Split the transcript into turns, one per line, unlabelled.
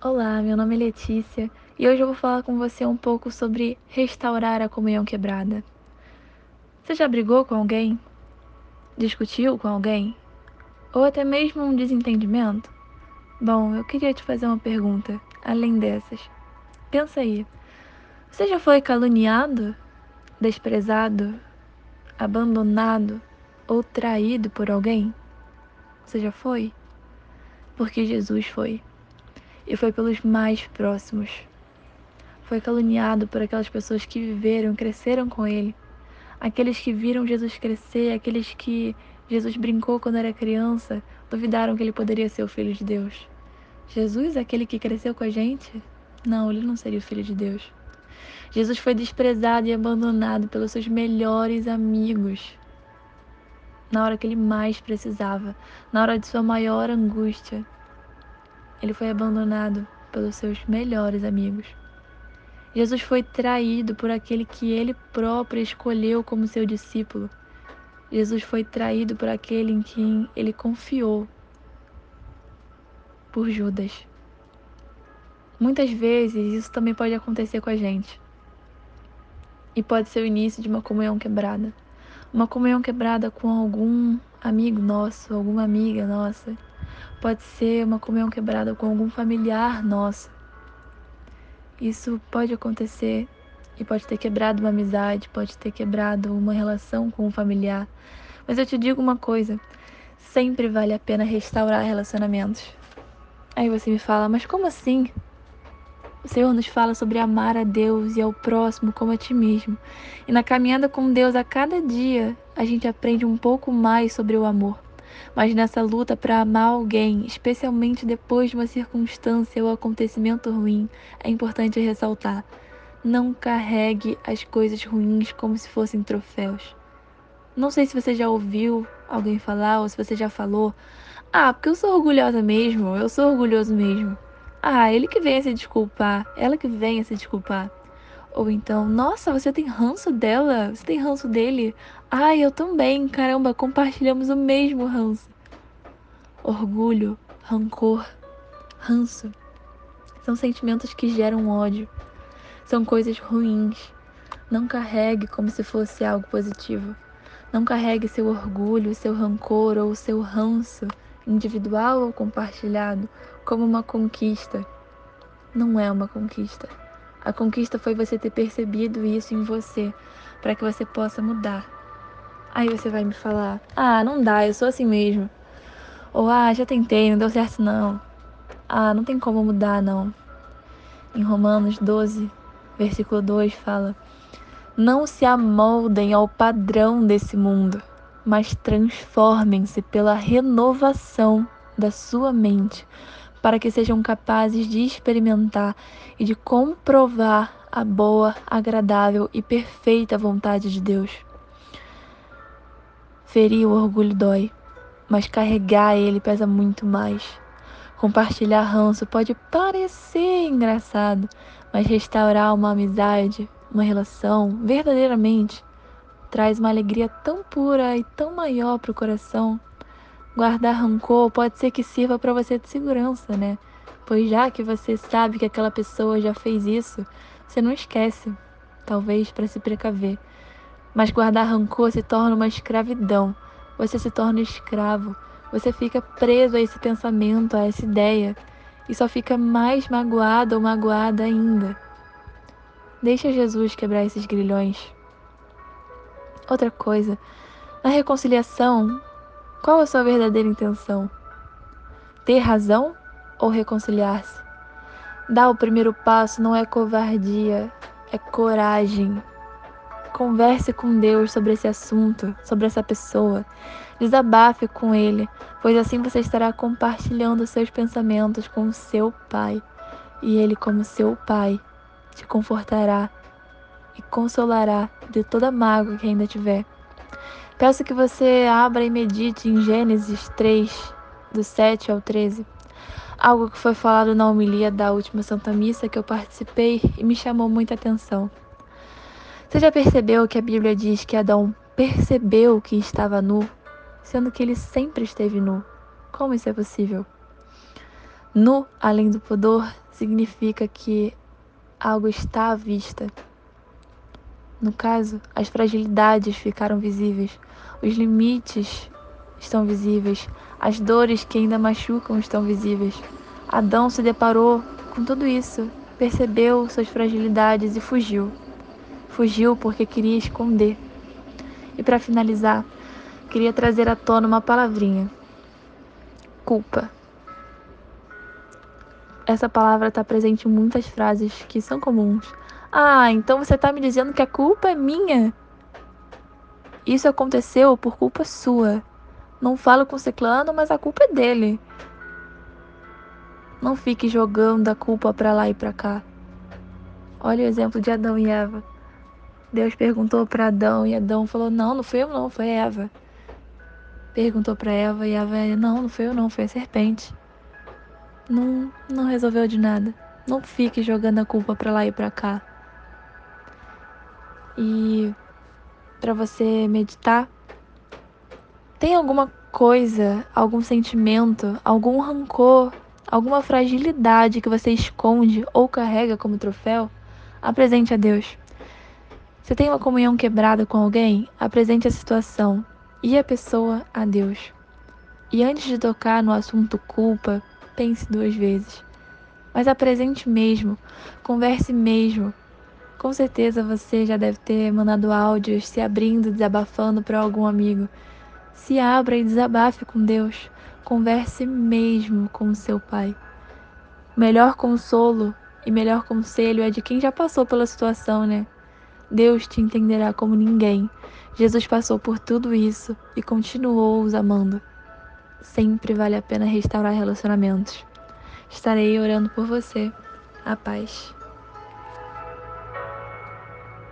Olá, meu nome é Letícia e hoje eu vou falar com você um pouco sobre restaurar a comunhão quebrada. Você já brigou com alguém? Discutiu com alguém? Ou até mesmo um desentendimento? Bom, eu queria te fazer uma pergunta, além dessas. Pensa aí. Você já foi caluniado, desprezado, abandonado ou traído por alguém? Você já foi? Porque Jesus foi e foi pelos mais próximos. Foi caluniado por aquelas pessoas que viveram, cresceram com ele, aqueles que viram Jesus crescer, aqueles que Jesus brincou quando era criança, duvidaram que ele poderia ser o filho de Deus. Jesus, aquele que cresceu com a gente? Não, ele não seria o filho de Deus. Jesus foi desprezado e abandonado pelos seus melhores amigos. Na hora que ele mais precisava, na hora de sua maior angústia, ele foi abandonado pelos seus melhores amigos. Jesus foi traído por aquele que ele próprio escolheu como seu discípulo. Jesus foi traído por aquele em quem ele confiou, por Judas. Muitas vezes isso também pode acontecer com a gente. E pode ser o início de uma comunhão quebrada. Uma comunhão quebrada com algum amigo nosso, alguma amiga nossa, Pode ser uma comunhão quebrada com algum familiar nosso. Isso pode acontecer e pode ter quebrado uma amizade, pode ter quebrado uma relação com um familiar. Mas eu te digo uma coisa: sempre vale a pena restaurar relacionamentos. Aí você me fala, mas como assim? O Senhor nos fala sobre amar a Deus e ao próximo como a ti mesmo. E na caminhada com Deus a cada dia, a gente aprende um pouco mais sobre o amor. Mas nessa luta para amar alguém, especialmente depois de uma circunstância ou acontecimento ruim, é importante ressaltar: não carregue as coisas ruins como se fossem troféus. Não sei se você já ouviu alguém falar ou se você já falou: "Ah, porque eu sou orgulhosa mesmo, eu sou orgulhoso mesmo". Ah, ele que venha se desculpar, ela que venha se desculpar. Ou então, nossa, você tem ranço dela? Você tem ranço dele? Ai, eu também. Caramba, compartilhamos o mesmo ranço. Orgulho, rancor, ranço. São sentimentos que geram ódio. São coisas ruins. Não carregue como se fosse algo positivo. Não carregue seu orgulho, seu rancor ou seu ranço, individual ou compartilhado, como uma conquista. Não é uma conquista. A conquista foi você ter percebido isso em você, para que você possa mudar. Aí você vai me falar: "Ah, não dá, eu sou assim mesmo". Ou "Ah, já tentei, não deu certo não". "Ah, não tem como mudar não". Em Romanos 12, versículo 2 fala: "Não se amoldem ao padrão desse mundo, mas transformem-se pela renovação da sua mente, para que sejam capazes de experimentar e de comprovar a boa, agradável e perfeita vontade de Deus. Ferir o orgulho dói, mas carregar ele pesa muito mais. Compartilhar ranço pode parecer engraçado, mas restaurar uma amizade, uma relação, verdadeiramente, traz uma alegria tão pura e tão maior para o coração Guardar rancor pode ser que sirva para você de segurança, né? Pois já que você sabe que aquela pessoa já fez isso, você não esquece, talvez para se precaver. Mas guardar rancor se torna uma escravidão. Você se torna escravo. Você fica preso a esse pensamento, a essa ideia, e só fica mais magoado ou magoada ainda. Deixa Jesus quebrar esses grilhões. Outra coisa, na reconciliação, qual a sua verdadeira intenção? Ter razão ou reconciliar-se? Dar o primeiro passo não é covardia, é coragem. Converse com Deus sobre esse assunto, sobre essa pessoa. Desabafe com Ele, pois assim você estará compartilhando seus pensamentos com seu Pai. E Ele, como seu Pai, te confortará e consolará de toda mágoa que ainda tiver. Peço que você abra e medite em Gênesis 3, do 7 ao 13. Algo que foi falado na homilia da última Santa Missa que eu participei e me chamou muita atenção. Você já percebeu que a Bíblia diz que Adão percebeu que estava nu, sendo que ele sempre esteve nu? Como isso é possível? Nu, além do pudor, significa que algo está à vista. No caso, as fragilidades ficaram visíveis, os limites estão visíveis, as dores que ainda machucam estão visíveis. Adão se deparou com tudo isso, percebeu suas fragilidades e fugiu. Fugiu porque queria esconder. E para finalizar, queria trazer à tona uma palavrinha: culpa. Essa palavra está presente em muitas frases que são comuns. Ah, então você está me dizendo que a culpa é minha? Isso aconteceu por culpa sua. Não falo com o ciclano, mas a culpa é dele. Não fique jogando a culpa para lá e para cá. Olha o exemplo de Adão e Eva. Deus perguntou para Adão e Adão falou: Não, não foi eu, não, foi Eva. Perguntou para Eva e Eva: Não, não foi eu, não, foi a serpente. Não, não resolveu de nada. Não fique jogando a culpa para lá e para cá. E para você meditar, tem alguma coisa, algum sentimento, algum rancor, alguma fragilidade que você esconde ou carrega como troféu? Apresente a Deus. Você tem uma comunhão quebrada com alguém? Apresente a situação e a pessoa a Deus. E antes de tocar no assunto culpa, pense duas vezes. Mas apresente mesmo, converse mesmo. Com certeza você já deve ter mandado áudios se abrindo, desabafando para algum amigo. Se abra e desabafe com Deus. Converse mesmo com seu Pai. Melhor consolo e melhor conselho é de quem já passou pela situação, né? Deus te entenderá como ninguém. Jesus passou por tudo isso e continuou os amando. Sempre vale a pena restaurar relacionamentos. Estarei orando por você. A paz.